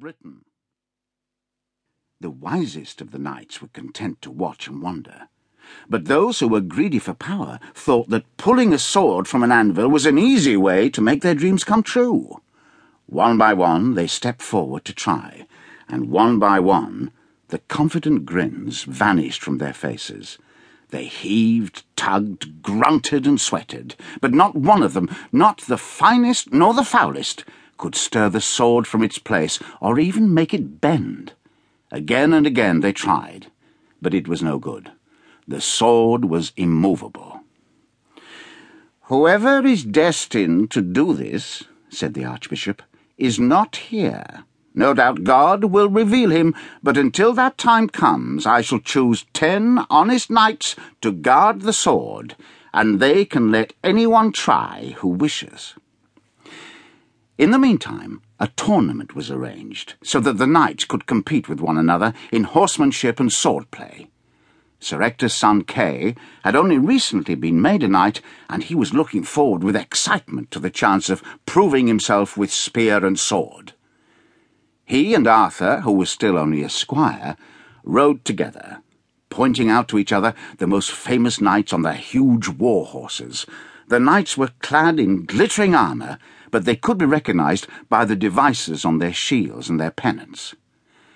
Britain. The wisest of the knights were content to watch and wonder. But those who were greedy for power thought that pulling a sword from an anvil was an easy way to make their dreams come true. One by one they stepped forward to try, and one by one the confident grins vanished from their faces. They heaved, tugged, grunted, and sweated, but not one of them, not the finest nor the foulest, could stir the sword from its place or even make it bend. Again and again they tried, but it was no good. The sword was immovable. Whoever is destined to do this, said the Archbishop, is not here. No doubt God will reveal him, but until that time comes, I shall choose ten honest knights to guard the sword, and they can let anyone try who wishes. In the meantime, a tournament was arranged, so that the knights could compete with one another in horsemanship and swordplay. Sir Ector's son Kay had only recently been made a knight, and he was looking forward with excitement to the chance of proving himself with spear and sword. He and Arthur, who was still only a squire, rode together, pointing out to each other the most famous knights on their huge war horses. The knights were clad in glittering armour, but they could be recognised by the devices on their shields and their pennants.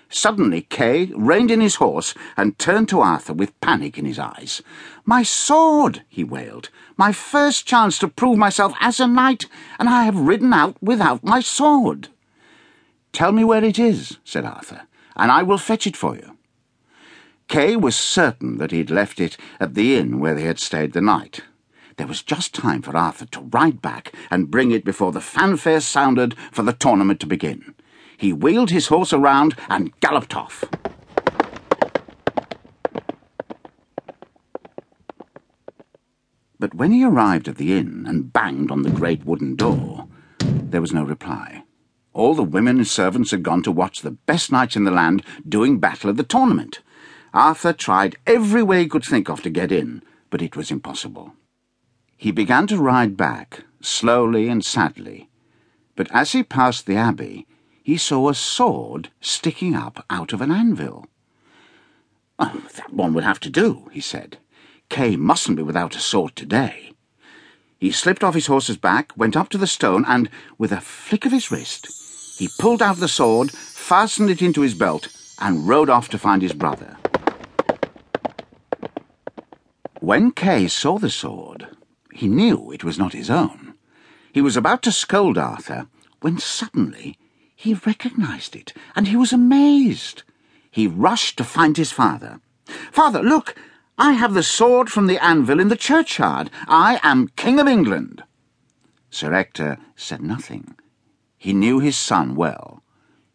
Suddenly Kay reined in his horse and turned to Arthur with panic in his eyes. My sword, he wailed. My first chance to prove myself as a knight, and I have ridden out without my sword. Tell me where it is, said Arthur, and I will fetch it for you. Kay was certain that he had left it at the inn where they had stayed the night. There was just time for Arthur to ride back and bring it before the fanfare sounded for the tournament to begin. He wheeled his horse around and galloped off. But when he arrived at the inn and banged on the great wooden door, there was no reply. All the women and servants had gone to watch the best knights in the land doing battle at the tournament. Arthur tried every way he could think of to get in, but it was impossible. He began to ride back, slowly and sadly, but as he passed the abbey, he saw a sword sticking up out of an anvil. Oh, that one would have to do, he said. Kay mustn't be without a sword today. He slipped off his horse's back, went up to the stone, and, with a flick of his wrist, he pulled out the sword, fastened it into his belt, and rode off to find his brother. When Kay saw the sword, he knew it was not his own. He was about to scold Arthur when suddenly he recognized it, and he was amazed. He rushed to find his father. Father, look! I have the sword from the anvil in the churchyard. I am King of England. Sir Ector said nothing. He knew his son well.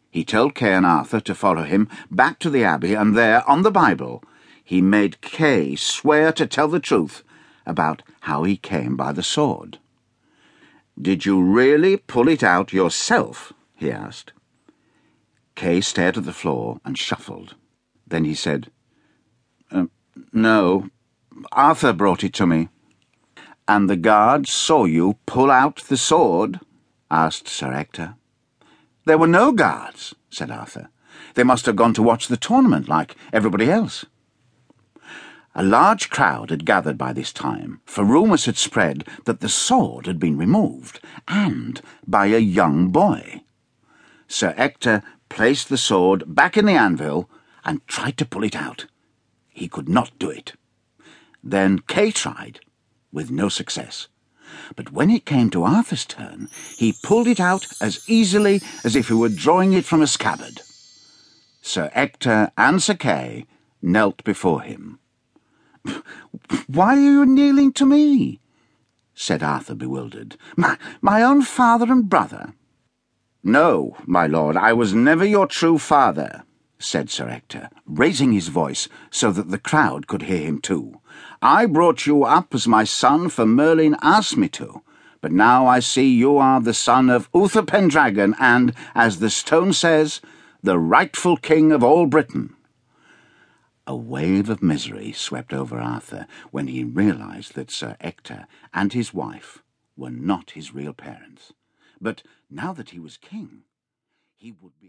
He told Kay and Arthur to follow him back to the abbey, and there, on the Bible, he made Kay swear to tell the truth about how he came by the sword. Did you really pull it out yourself? he asked. Kay stared at the floor and shuffled. Then he said, uh, No, Arthur brought it to me. And the guards saw you pull out the sword? asked Sir Ector. There were no guards, said Arthur. They must have gone to watch the tournament like everybody else. A large crowd had gathered by this time, for rumours had spread that the sword had been removed, and by a young boy. Sir Ector placed the sword back in the anvil and tried to pull it out. He could not do it. Then Kay tried, with no success but when it came to Arthur's turn, he pulled it out as easily as if he were drawing it from a scabbard. Sir Ector and Sir Kay knelt before him. Why are you kneeling to me? said Arthur, bewildered. My, my own father and brother. No, my lord, I was never your true father, said Sir Ector, raising his voice so that the crowd could hear him too. I brought you up as my son, for Merlin asked me to, but now I see you are the son of Uther Pendragon, and, as the stone says, the rightful king of all Britain. A wave of misery swept over Arthur when he realized that Sir Ector and his wife were not his real parents. But now that he was king, he would be